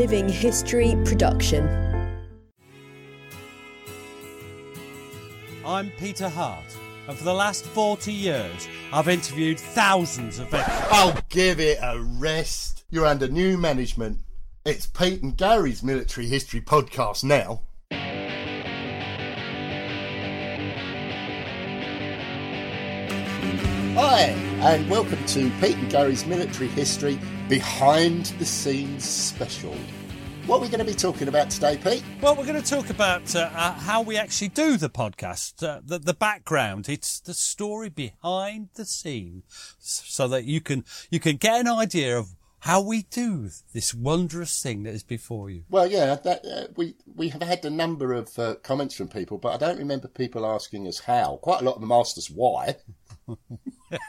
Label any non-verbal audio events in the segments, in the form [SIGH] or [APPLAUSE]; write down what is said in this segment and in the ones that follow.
Living history production. I'm Peter Hart, and for the last 40 years, I've interviewed thousands of veterans. Oh, give it a rest. You're under new management. It's Pete and Gary's military history podcast now. Hi, and welcome to Pete and Gary's military history behind the scenes special. What are we going to be talking about today, Pete? Well, we're going to talk about uh, uh, how we actually do the podcast, uh, the, the background. It's the story behind the scene, so that you can you can get an idea of how we do this wondrous thing that is before you. Well, yeah, that, uh, we we have had a number of uh, comments from people, but I don't remember people asking us how. Quite a lot of them asked us why. [LAUGHS]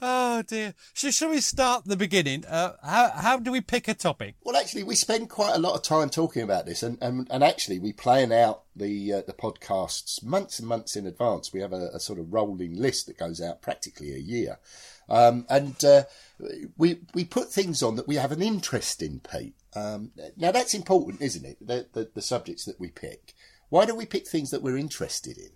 Oh dear. So shall we start the beginning? Uh, how how do we pick a topic? Well, actually, we spend quite a lot of time talking about this, and and, and actually, we plan out the uh, the podcasts months and months in advance. We have a, a sort of rolling list that goes out practically a year, um, and uh, we we put things on that we have an interest in, Pete. Um, now that's important, isn't it? The, the the subjects that we pick. Why do we pick things that we're interested in?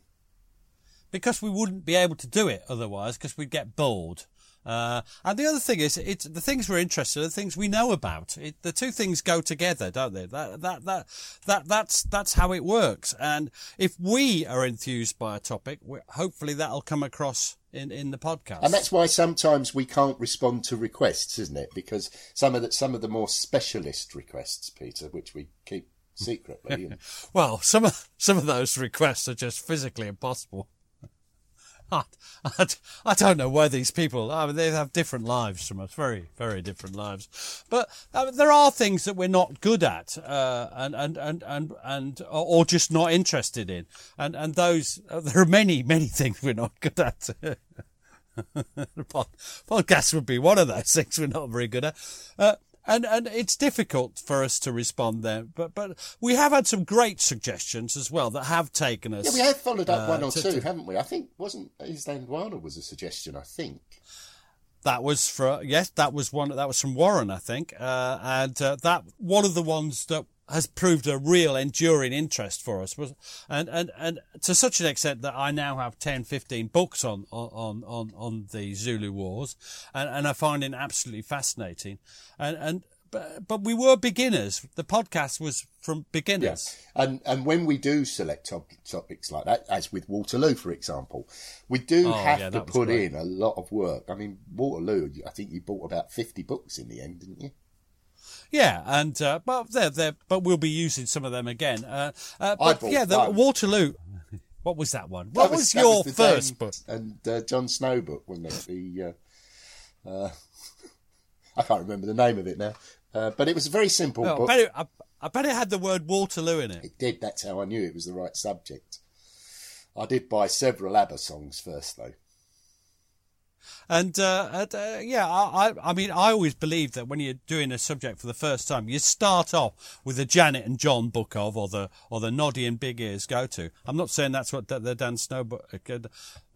Because we wouldn't be able to do it otherwise, because we'd get bored. Uh, and the other thing is, it's the things we're interested in, the things we know about. It, the two things go together, don't they? That, that, that, that, that's, that's how it works. And if we are enthused by a topic, hopefully that'll come across in, in the podcast. And that's why sometimes we can't respond to requests, isn't it? Because some of the, some of the more specialist requests, Peter, which we keep secretly. [LAUGHS] well, some of, some of those requests are just physically impossible. I, I, I, don't know why these people, I mean, they have different lives from us, very, very different lives. But uh, there are things that we're not good at, uh, and, and, and, and, and, or just not interested in. And, and those, uh, there are many, many [LAUGHS] things we're not good at. [LAUGHS] Podcasts would be one of those things we're not very good at. Uh, and and it's difficult for us to respond there. But but we have had some great suggestions as well that have taken us. Yeah, we have followed up uh, one or to, two, to, haven't we? I think wasn't his name was a suggestion. I think that was for yes, that was one that was from Warren, I think, uh, and uh, that one of the ones that has proved a real enduring interest for us and, and, and to such an extent that I now have 10, 15 books on, on, on, on the Zulu wars and, and I find it absolutely fascinating. And, and, but, but we were beginners. The podcast was from beginners. Yes. And, and when we do select top, topics like that, as with Waterloo, for example, we do oh, have yeah, to put great. in a lot of work. I mean, Waterloo, I think you bought about 50 books in the end, didn't you? Yeah, and uh, but they're, they're, but we'll be using some of them again. Uh, uh, but yeah, the one. Waterloo. What was that one? What was, was your was first book? And uh, Jon Snow book, wasn't it? The uh, uh, [LAUGHS] I can't remember the name of it now, but it was a very simple well, book. I bet, it, I, I bet it had the word Waterloo in it. It did. That's how I knew it was the right subject. I did buy several ABBA songs first, though. And, uh, uh, yeah, I, I mean, I always believe that when you're doing a subject for the first time, you start off with the Janet and John book of, or the or the Noddy and Big Ears go to. I'm not saying that's what the, the Dan Snow book,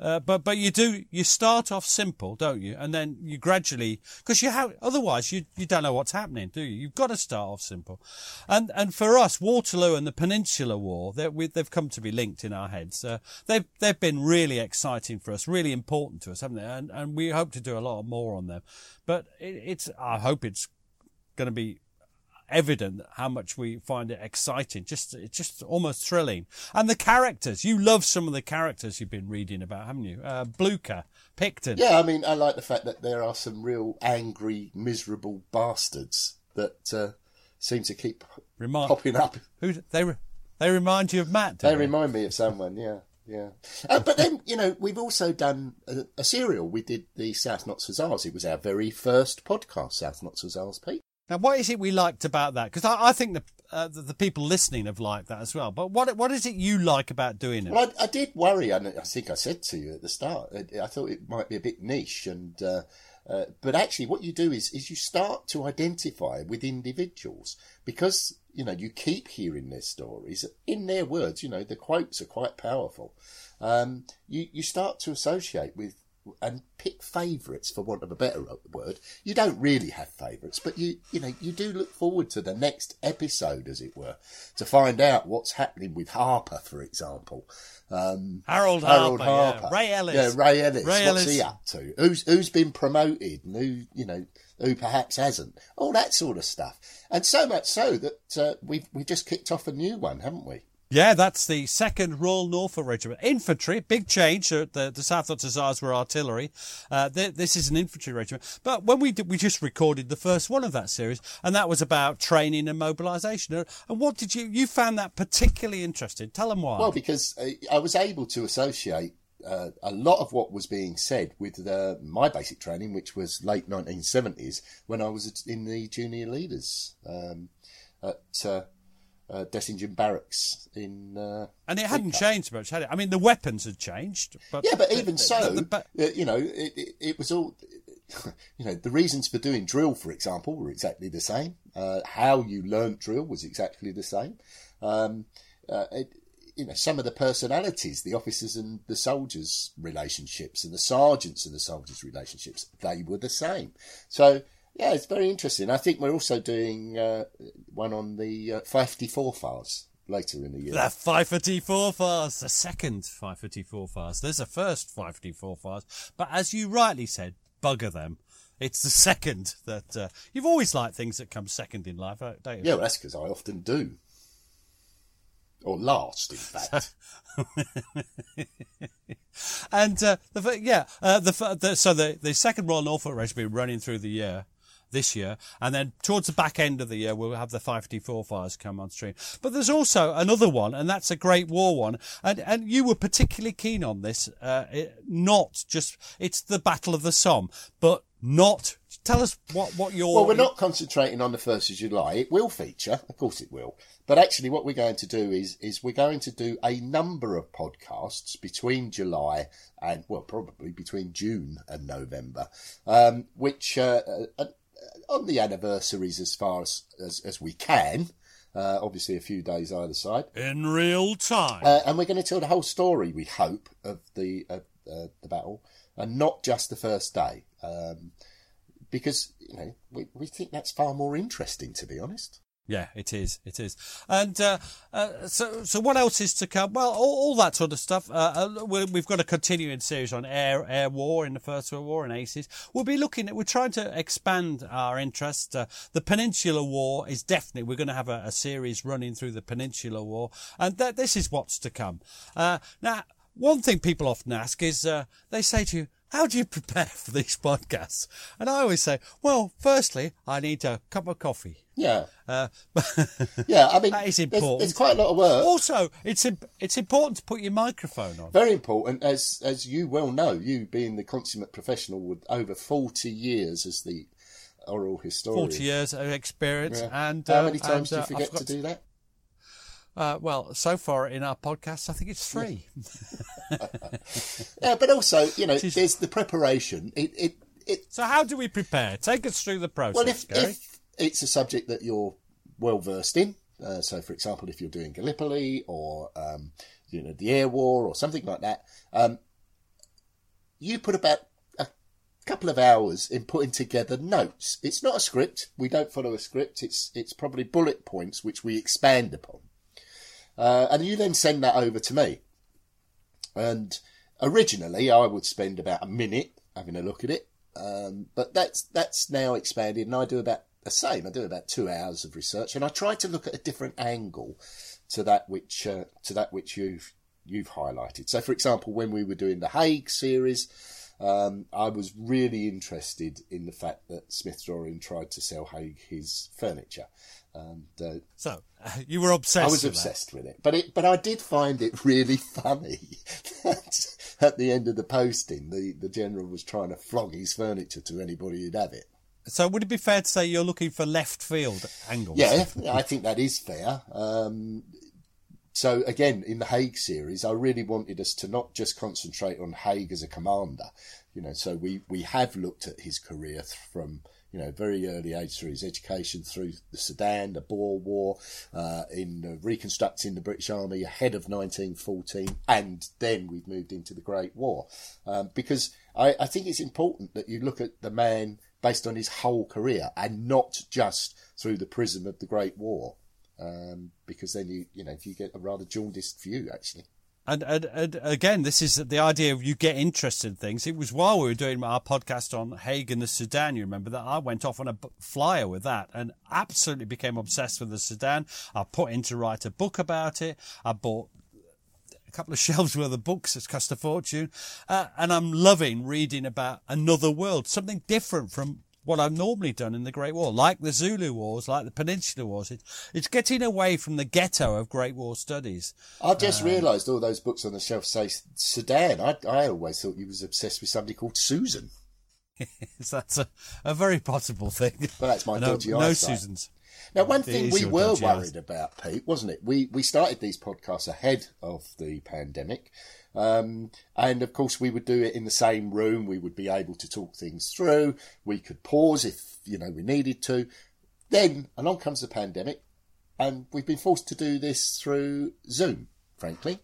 uh, but but you do you start off simple, don't you? And then you gradually because you have otherwise you you don't know what's happening, do you? You've got to start off simple. And and for us, Waterloo and the Peninsular War, we, they've come to be linked in our heads. Uh, they've they've been really exciting for us, really important to us, haven't they? And and we hope to do a lot more on them. But it, it's I hope it's going to be evident how much we find it exciting. Just it's just almost thrilling. And the characters, you love some of the characters you've been reading about, haven't you? Uh, Blucher, Picton. Yeah, I mean, I like the fact that there are some real angry, miserable bastards that uh, seem to keep Remind, popping up. Who they they remind you of Matt? They, they, remind me of someone. Yeah. Yeah, uh, but then you know we've also done a, a, serial. We did the South Notts Hussars. It was our very first podcast, South Notts Hussars, Pete. Now, what is it we liked about that? Because I, I, think the, uh, the, the people listening have liked that as well. But what what is it you like about doing it? Well, I, I did worry, and I think I said to you at the start, I, I thought it might be a bit niche, and uh, uh, but actually, what you do is is you start to identify with individuals because you know you keep hearing their stories in their words. You know the quotes are quite powerful. Um, you you start to associate with and pick favourites for want of a better word. You don't really have favourites, but you you know you do look forward to the next episode, as it were, to find out what's happening with Harper, for example. Um, Harold, Harold Harper, Harper. Yeah. Ray Ellis, yeah, Ray Ellis. Ray what's Ellis. he up to? Who's who's been promoted and who you know who perhaps hasn't? All that sort of stuff, and so much so that uh, we've we just kicked off a new one, haven't we? Yeah, that's the Second Royal Norfolk Regiment. Infantry, big change. The, the South Hussars were artillery. Uh, this is an infantry regiment. But when we did, we just recorded the first one of that series, and that was about training and mobilisation. And what did you you found that particularly interesting? Tell them why. Well, because uh, I was able to associate uh, a lot of what was being said with uh, my basic training, which was late 1970s, when I was in the junior leaders um, at uh, Barracks in. Uh, and it hadn't changed much, had it? I mean, the weapons had changed. But yeah, but even so, the, the, uh, you know, it, it, it, was all. [LAUGHS] You know, the reasons for doing drill, for example, were exactly the same. Uh, how you learnt drill was exactly the same. Um, uh, it, you know, some of the personalities, the officers and the soldiers' relationships, and the sergeants and the soldiers' relationships, they were the same. So yeah, it's very interesting. I think we're also doing uh, one on the uh, 554 files later in the year. The 554 files, the second 554 files. There's a first 554 files, but as you rightly said, bugger them. It's the [LAUGHS] second that uh, you've always liked things that come second in life, don't you? Yeah, well, that's because I often do, or last, in fact. [LAUGHS] and uh, the, yeah, uh, the, the, so the the second Royal Norfolk Regiment running through the year this year. And then towards the back end of the year, we'll have the 554 fires come on stream. But there's also another one, and that's a Great War one. And, and you were particularly keen on this, uh, it, not just, it's the Battle of the Somme, but not tell us what what your well we're not concentrating on the first of july it will feature of course it will but actually what we're going to do is is we're going to do a number of podcasts between july and well probably between june and november um, which uh, uh, on the anniversaries as far as, as, as we can. Uh, obviously, a few days either side. In real time. Uh, and we're going to tell the whole story, we hope, of the uh, the battle, and not just the first day. Um, because, you know, we, we think that's far more interesting, to be honest. Yeah, it is. It is. And uh, uh, so, so what else is to come? Well, all, all that sort of stuff. Uh, uh we've got a continuing series on air air war in the First World War and ACES. We'll be looking at. We're trying to expand our interest. Uh, the Peninsular War is definitely. We're going to have a, a series running through the Peninsular War, and that this is what's to come. Uh, now, one thing people often ask is they say to you how do you prepare for these podcasts? And I always say, well, firstly, I need a cup of coffee. Yeah. Uh, [LAUGHS] yeah, I mean, that is important. It's, quite a lot of work. Also, it's it's important to put your microphone on. Very important, as as you well know, you being the consummate professional with over forty years as the oral historian. Forty years of experience, yeah. and how many uh, times and, do you uh, forget to do that? Uh, well, so far in our podcast, I think it's three. yeah, [LAUGHS] but also, you know, is... there's the preparation. It, it, it... So, how do we prepare? Take us through the process. Well, if, if it's a subject that you're well versed in, uh, so for example, if you're doing Gallipoli or um, you know the Air War or something like that, um, you put about a couple of hours in putting together notes. It's not a script. We don't follow a script. It's it's probably bullet points which we expand upon, uh, and you then send that over to me. And originally, I would spend about a minute having a look at it, um, but that's that's now expanded, and I do about the same. I do about two hours of research, and I try to look at a different angle to that which uh, to that which you've you've highlighted. So, for example, when we were doing the Haig series, um, I was really interested in the fact that Smith Dorrien tried to sell Haig his furniture. And, uh, so [LAUGHS] you were obsessed. I was with obsessed that. with it, but it, but I did find it [LAUGHS] really funny [LAUGHS] that at the end of the posting, the, the general was trying to flog his furniture to anybody who'd have it. So would it be fair to say you're looking for left field angles? Yeah, I think that is fair. Um, so again, in the Haig series, I really wanted us to not just concentrate on Haig as a commander. You know, so we, we have looked at his career from you know very early age through his education, through the Sudan, the Boer War, uh, in uh, reconstructing the British Army ahead of 1914, and then we've moved into the Great War. Um, because I, I think it's important that you look at the man based on his whole career and not just through the prism of the Great War. Um, because then you, you know, you get a rather jaundiced view, actually. And, and, and again, this is the idea of you get interested in things. It was while we were doing our podcast on Haig and the Sudan, you remember that I went off on a flyer with that and absolutely became obsessed with the Sudan. I put in to write a book about it. I bought a couple of [LAUGHS] shelves worth of books. It's cost a fortune. Uh, and I'm loving reading about another world, something different from what I've normally done in the Great War, like the Zulu Wars, like the Peninsular Wars. It, it's getting away from the ghetto of Great War studies. I've just um, realised all those books on the shelf say Sudan. I, I always thought you was obsessed with somebody called Susan. [LAUGHS] that's a, a very possible thing. Well, that's my [LAUGHS] no, dodgy No eyesight. Susans. Now, one thing we were worried about, Pete, wasn't it? We we started these podcasts ahead of the pandemic, um, and of course we would do it in the same room. We would be able to talk things through. We could pause if you know we needed to. Then along comes the pandemic, and we've been forced to do this through Zoom. Frankly,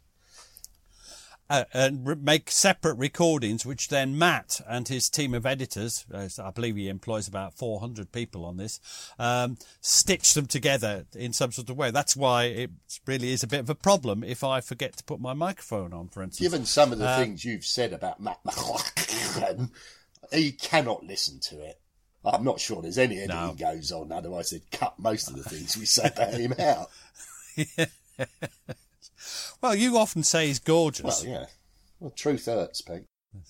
uh, and re- make separate recordings, which then Matt and his team of editors, I believe he employs about 400 people on this, um, stitch them together in some sort of way. That's why it really is a bit of a problem if I forget to put my microphone on, for instance. Given some of the uh, things you've said about Matt McLachlan, he cannot listen to it. I'm not sure there's any editing no. goes on, otherwise they'd cut most of the things we say about him out. [LAUGHS] Well, you often say he's gorgeous. Well, yeah. Well, truth hurts, Pete.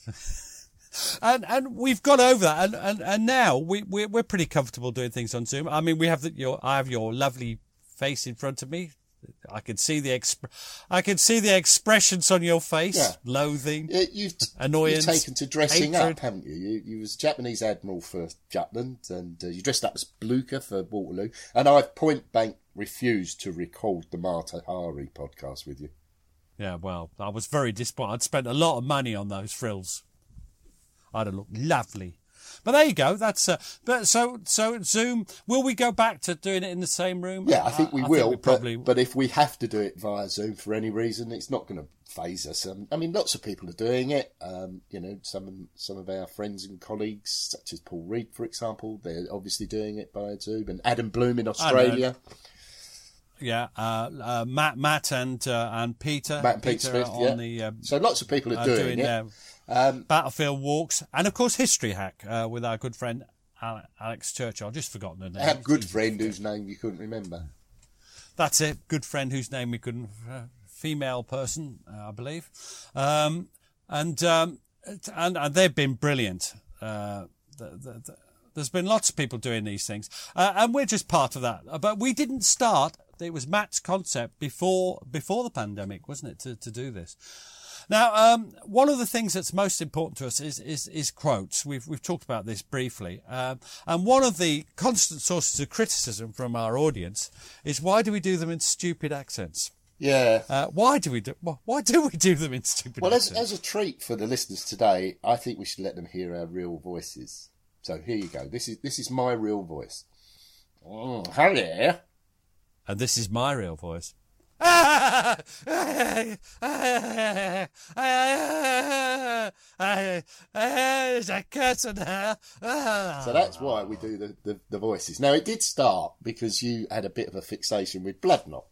[LAUGHS] and and we've got over that, and and, and now we we're, we're pretty comfortable doing things on Zoom. I mean, we have the, your I have your lovely face in front of me. I can see the exp- I can see the expressions on your face: yeah. loathing, you've t- annoyance. You've taken to dressing hatred. up, haven't you? You you was Japanese admiral for Jutland, and uh, you dressed up as Blucher for Waterloo. And I've point blank refused to record the Mata Hari podcast with you. Yeah, well, I was very disappointed. I'd spent a lot of money on those frills. I'd have looked lovely. But there you go. That's uh, but so so Zoom. Will we go back to doing it in the same room? Yeah, I think we I, will. Think we probably. But, but, if we have to do it via Zoom for any reason, it's not going to phase us. Um, I mean, lots of people are doing it. Um, you know, some some of our friends and colleagues, such as Paul Reed, for example, they're obviously doing it via Zoom, and Adam Bloom in Australia. Yeah, uh, uh, Matt, Matt, and uh, and Peter, Matt and Peter, Peter Smith, yeah. The, um, so lots of people are doing, doing it. Um, battlefield walks, and of course History Hack uh, with our good friend Alex Churchill. I've just forgotten the name. Our good friend whose name you couldn't remember. That's it. Good friend whose name we couldn't. Uh, female person, uh, I believe, um, and, um, and and they've been brilliant. The, the, the, there's been lots of people doing these things, and we're just part of that. But we didn't start it was Matt's concept before before the pandemic, wasn't it, to, to do this? Now, um, one of the things that's most important to us is is, is quotes. We've we've talked about this briefly, um, and one of the constant sources of criticism from our audience is why do we do them in stupid accents? Yeah. Uh, why do we do? Why do we do them in stupid? Well, as, as a treat for the listeners today, I think we should let them hear our real voices. So here you go. This is this is my real voice. Oh, hello. And this is my real voice. There's a curtain there. So that's why we do the, the, the voices. Now, it did start because you had a bit of a fixation with blood Bloodnok.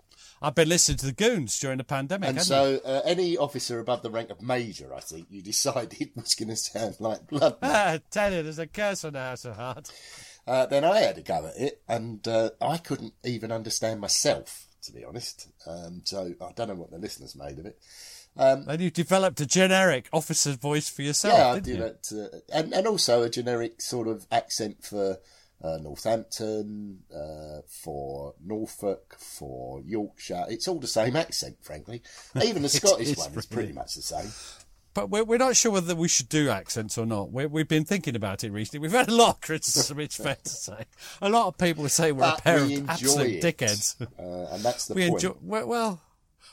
I've been listening to the Goons during the pandemic. And so, uh, any officer above the rank of major, I think, you decided [LAUGHS] was going to sound like Bloodnok. [LAUGHS] Tell you, there's a curse on the house of heart. Uh, then I had a go at it, and uh, I couldn't even understand myself, to be honest. Um, so I don't know what the listeners made of it. And you developed a generic officer's voice for yourself, yeah, I did it, uh, and and also a generic sort of accent for uh, Northampton, uh, for Norfolk, for Yorkshire. It's all the same accent, frankly. Even the [LAUGHS] Scottish is one is pretty much the same. But we're, we're not sure whether we should do accents or not. we we've been thinking about it recently. We've had a lot of criticism, it's fair to say. A lot of people say we're But a pair we of absolute it. dickheads. Uh, and that's the we point. enjoy, well,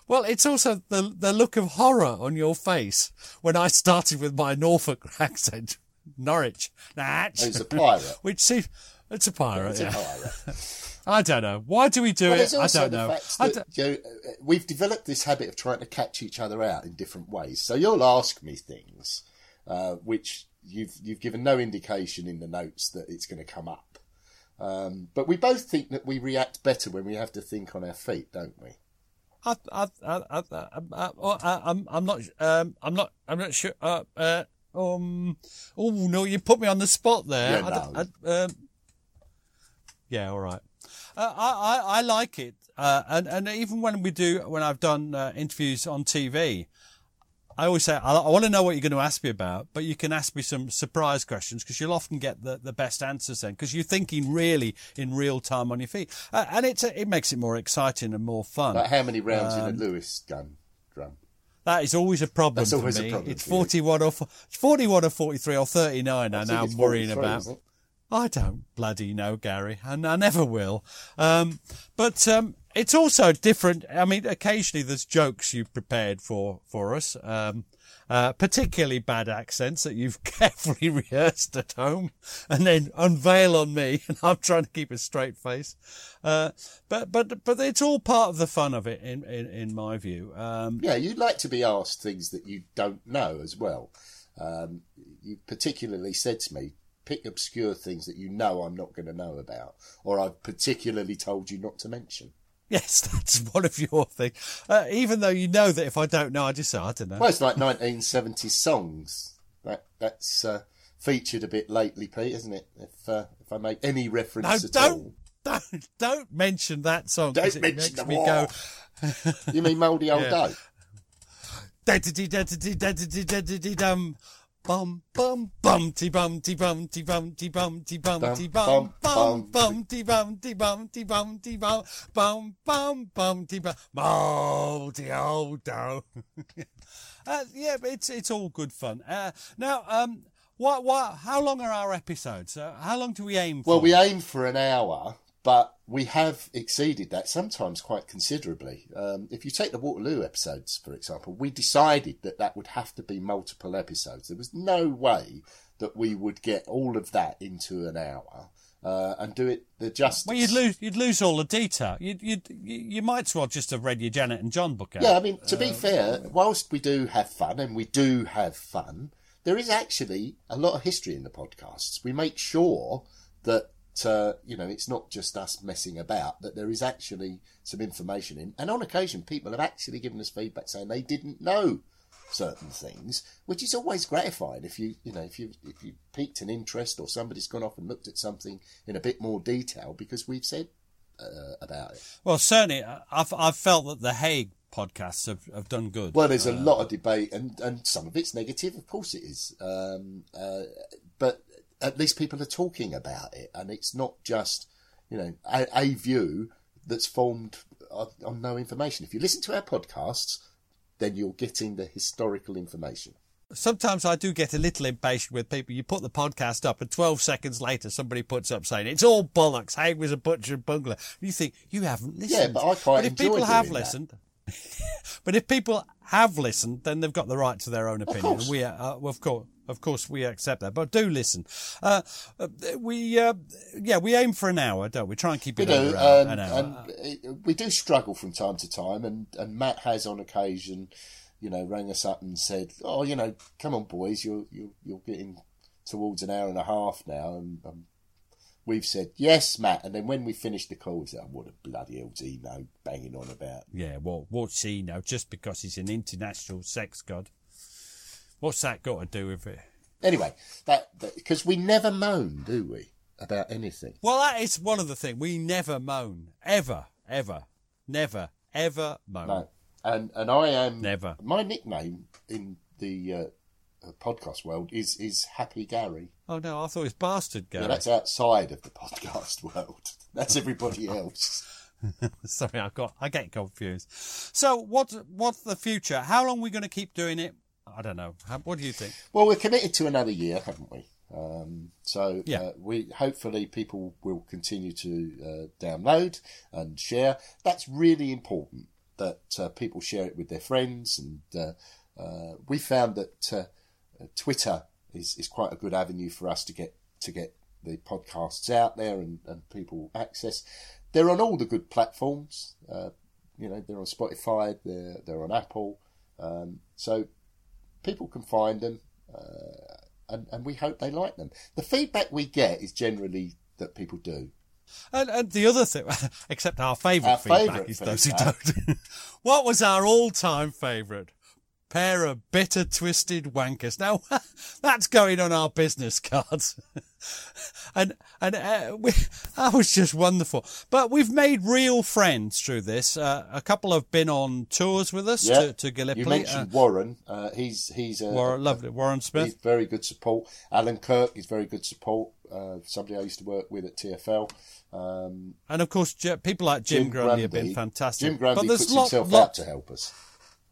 well, it's also the, the look of horror on your face when I started with my Norfolk [LAUGHS] accent. Norwich. Natch. It's a pirate. [LAUGHS] Which seems, it's a pirate, It's a pirate. [LAUGHS] I don't know. Why do we do Well, it? I don't know. I don't- you know, uh, we've developed this habit of trying to catch each other out in different ways. So you'll ask me things uh, which you've you've given no indication in the notes that it's going to come up. Um, but we both think that we react better when we have to think on our feet, don't we? I, I, I, I, I, I, I'm, I'm not, um, I'm not, I'm not sure. Uh, uh, um, oh no, you put me on the spot there. Yeah, I. I- um, yeah, all right. Uh, I, I, I like it, uh, and and even when we do, when I've done uh, interviews on TV, I always say I, I want to know what you're going to ask me about, but you can ask me some surprise questions because you'll often get the, the best answers then because you're thinking really in real time on your feet, uh, and it's it makes it more exciting and more fun. Like how many rounds Um, in a Lewis gun drum? That is always a problem That's for always a problem it's for you. 41 or, 41 or 43 or 39 I'm think now it's worrying 43, about. I don't bloody know, Gary, and I never will. Um, but um, it's also different. I mean, occasionally there's jokes you've prepared for for us, um, uh, particularly bad accents that you've [LAUGHS] carefully rehearsed at home and then unveil on me, [LAUGHS] and I'm trying to keep a straight face. Uh, but but but it's all part of the fun of it, in in, in my view. Um, Yeah, you'd like to be asked things that you don't know as well. Um, you particularly said to me, pick obscure things that you know I'm not going to know about, or I've particularly told you not to mention. Yes, [LAUGHS] that's one of your things. Uh, even though you know that if I don't know, I just say, I don't know. Well, it's like 1970s songs. That that's uh, featured a bit lately, Pete, isn't it? If uh, if I make any no, reference at don't, all, don't, don't mention that song. Don't it mention makes the me war. go. you mean mouldy old [LAUGHS] Yeah. dough? dum. Bum bum bum ti bum ti bum ti bum ti bum ti bum ti bum bum bum ti bum ti bum ti bum ti bum bum bum bum ti bum moldy old dough. uh, yeah, but it's it's all good fun. Uh, now, um, what what? How long are our episodes? Uh, how long do we aim for? Well, we aim for an hour, but we have exceeded that sometimes quite considerably. Um, if you take the Waterloo episodes, for example, we decided that that would have to be multiple episodes. There was no way that we would get all of that into an hour uh, and do it the justice. Well, you'd lose you'd lose all the detail. You'd, you'd you you might as well just have read your Janet and John book out. Yeah, I mean, to be fair, whilst we do have fun, and we do have fun, there is actually a lot of history in the podcasts. We make sure that, uh, you know, it's not just us messing about, that there is actually some information in. And on occasion, people have actually given us feedback saying they didn't know certain things, which is always gratifying if you, you know, if you, if you piqued an interest or somebody's gone off and looked at something in a bit more detail because we've said uh, about it. Well, certainly, uh, I've I've felt that the Haig podcasts have, have done good. Well, there's a lot of debate, and, and some of it's negative. Of course, it is. Um, uh, at least people are talking about it, and it's not just you know a, a view that's formed on, on no information. If you listen to our podcasts, then you're getting the historical information. Sometimes I do get a little impatient with people. You put the podcast up, and 12 seconds later, somebody puts up saying it's all bollocks. Haig was a butcher and bungler. You think you haven't listened. Yeah, but I quite if enjoy people have that. listened, [LAUGHS] but if people have listened, then they've got the right to their own opinion. course. We, uh, of course, of course, we accept that. But do listen. Uh, uh, we, uh, yeah, we aim for an hour, don't we? Try and keep We it do, under uh, an hour. and it, we do struggle from time to time. And, and Matt has on occasion, you know, rang us up and said, "Oh, you know, come on, boys, you're you're, you're getting towards an hour and a half now." And um, we've said, "Yes, Matt." And then when we finished the call, we said, oh, "What a bloody do banging on about?" Yeah, well, what's he know? Just because he's an international sex god. What's that got to do with it? Anyway, that because we never moan, do we, about anything? Well, that is one of the things. We never moan. Ever. Ever. Never. Ever moan. No, and and I am Never. My nickname in the uh, podcast world is is Happy Gary. Oh, no, I thought it was Bastard Yeah, Gary. that's outside of the [LAUGHS] podcast world. That's everybody else. [LAUGHS] Sorry, I got I get confused. So, what what's the future? How long are we going to keep doing it? I don't know. How, what do you think? Well, we're committed to another year, haven't we? Um, so Yeah. uh, we hopefully people will continue to uh, download and share. That's really important that uh, people share it with their friends. And uh, uh, we found that uh, Twitter is, is quite a good avenue for us to get to get the podcasts out there and, and people access. They're on all the good platforms. Uh, you know, they're on Spotify. They're they're on Apple. Um, so people can find them, uh, and, and we hope they like them. The feedback we get is generally that people do. And, and the other thing, [LAUGHS] except our favourite Our feedback favourite is those who don't. [LAUGHS] what was our all-time favourite? Pair of bitter, twisted wankers. Now, [LAUGHS] that's going on our business cards. [LAUGHS] and and uh, we, [LAUGHS] that was just wonderful. But we've made real friends through this. Uh, a couple have been on tours with us to, to Gallipoli. You mentioned Warren. Uh, he's he's a, Warren, lovely. Warren He's Smith. very good support. Alan Kirk is very good support. Uh, somebody I used to work with at TFL. Um, And of course, people like Jim, Grundy have been fantastic. Jim Grundy but there's puts lot, himself lot, out to help us.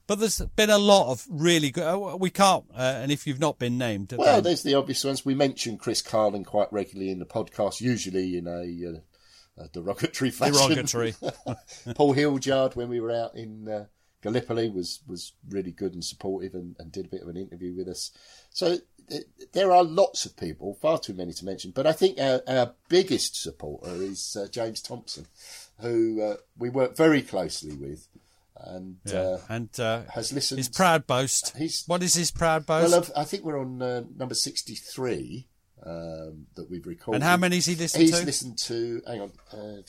But there's been a lot of really good. uh, We can't, uh, and if you've not been named, Well, then- there's the obvious ones. We mention Chris Carlin quite regularly in the podcast, usually in a, uh, a derogatory fashion. derogatory. [LAUGHS] Paul Hildyard, when we were out in uh, Gallipoli, was was really good and supportive and, and did a bit of an interview with us. So th- there are lots of people, far too many to mention. But I think our, our biggest supporter is uh, James Thompson, who uh, we work very closely with, and yeah. uh, and uh, has listened. his proud boast. He's- what is his proud boast? well, I've- I think we're on uh, number sixty-three um, that we've recorded. and how many's he listened He's to? He's listened to. Hang on, uh,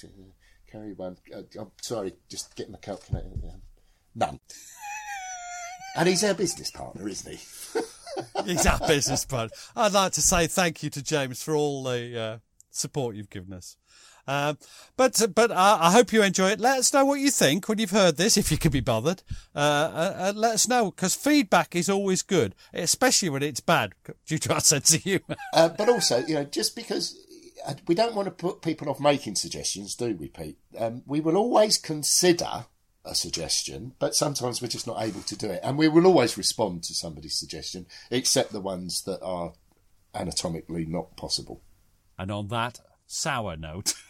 carry one. Uh, I'm sorry, just getting my calculator. None. [LAUGHS] and he's our business partner, isn't he? [LAUGHS] He's our business partner. I'd like to say thank you to James for all the uh, support you've given us. Um, but but uh, I hope you enjoy it. Let us know what you think when you've heard this, if you can be bothered. Uh, uh, uh, let us know because feedback is always good, especially when it's bad [LAUGHS] due to our sense of humour. [LAUGHS] Uh, but also, you know, just because we don't want to put people off making suggestions, do we, Pete? Um, we will always consider a suggestion, but sometimes we're just not able to do it. And we will always respond to somebody's suggestion, except the ones that are anatomically not possible. And on that sour note, [LAUGHS]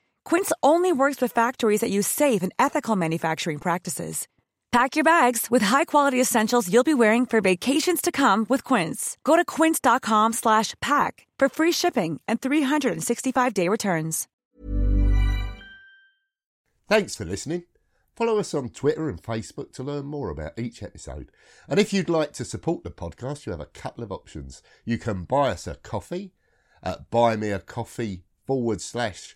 Quince only works with factories that use safe and ethical manufacturing practices. Pack your bags with high-quality essentials you'll be wearing for vacations to come with Quince. Go to quince.com slash pack for free shipping and 365-day returns. Thanks for listening. Follow us on Twitter and Facebook to learn more about each episode. And if you'd like to support the podcast, you have a couple of options. You can buy us a coffee at buymeacoffee forward slash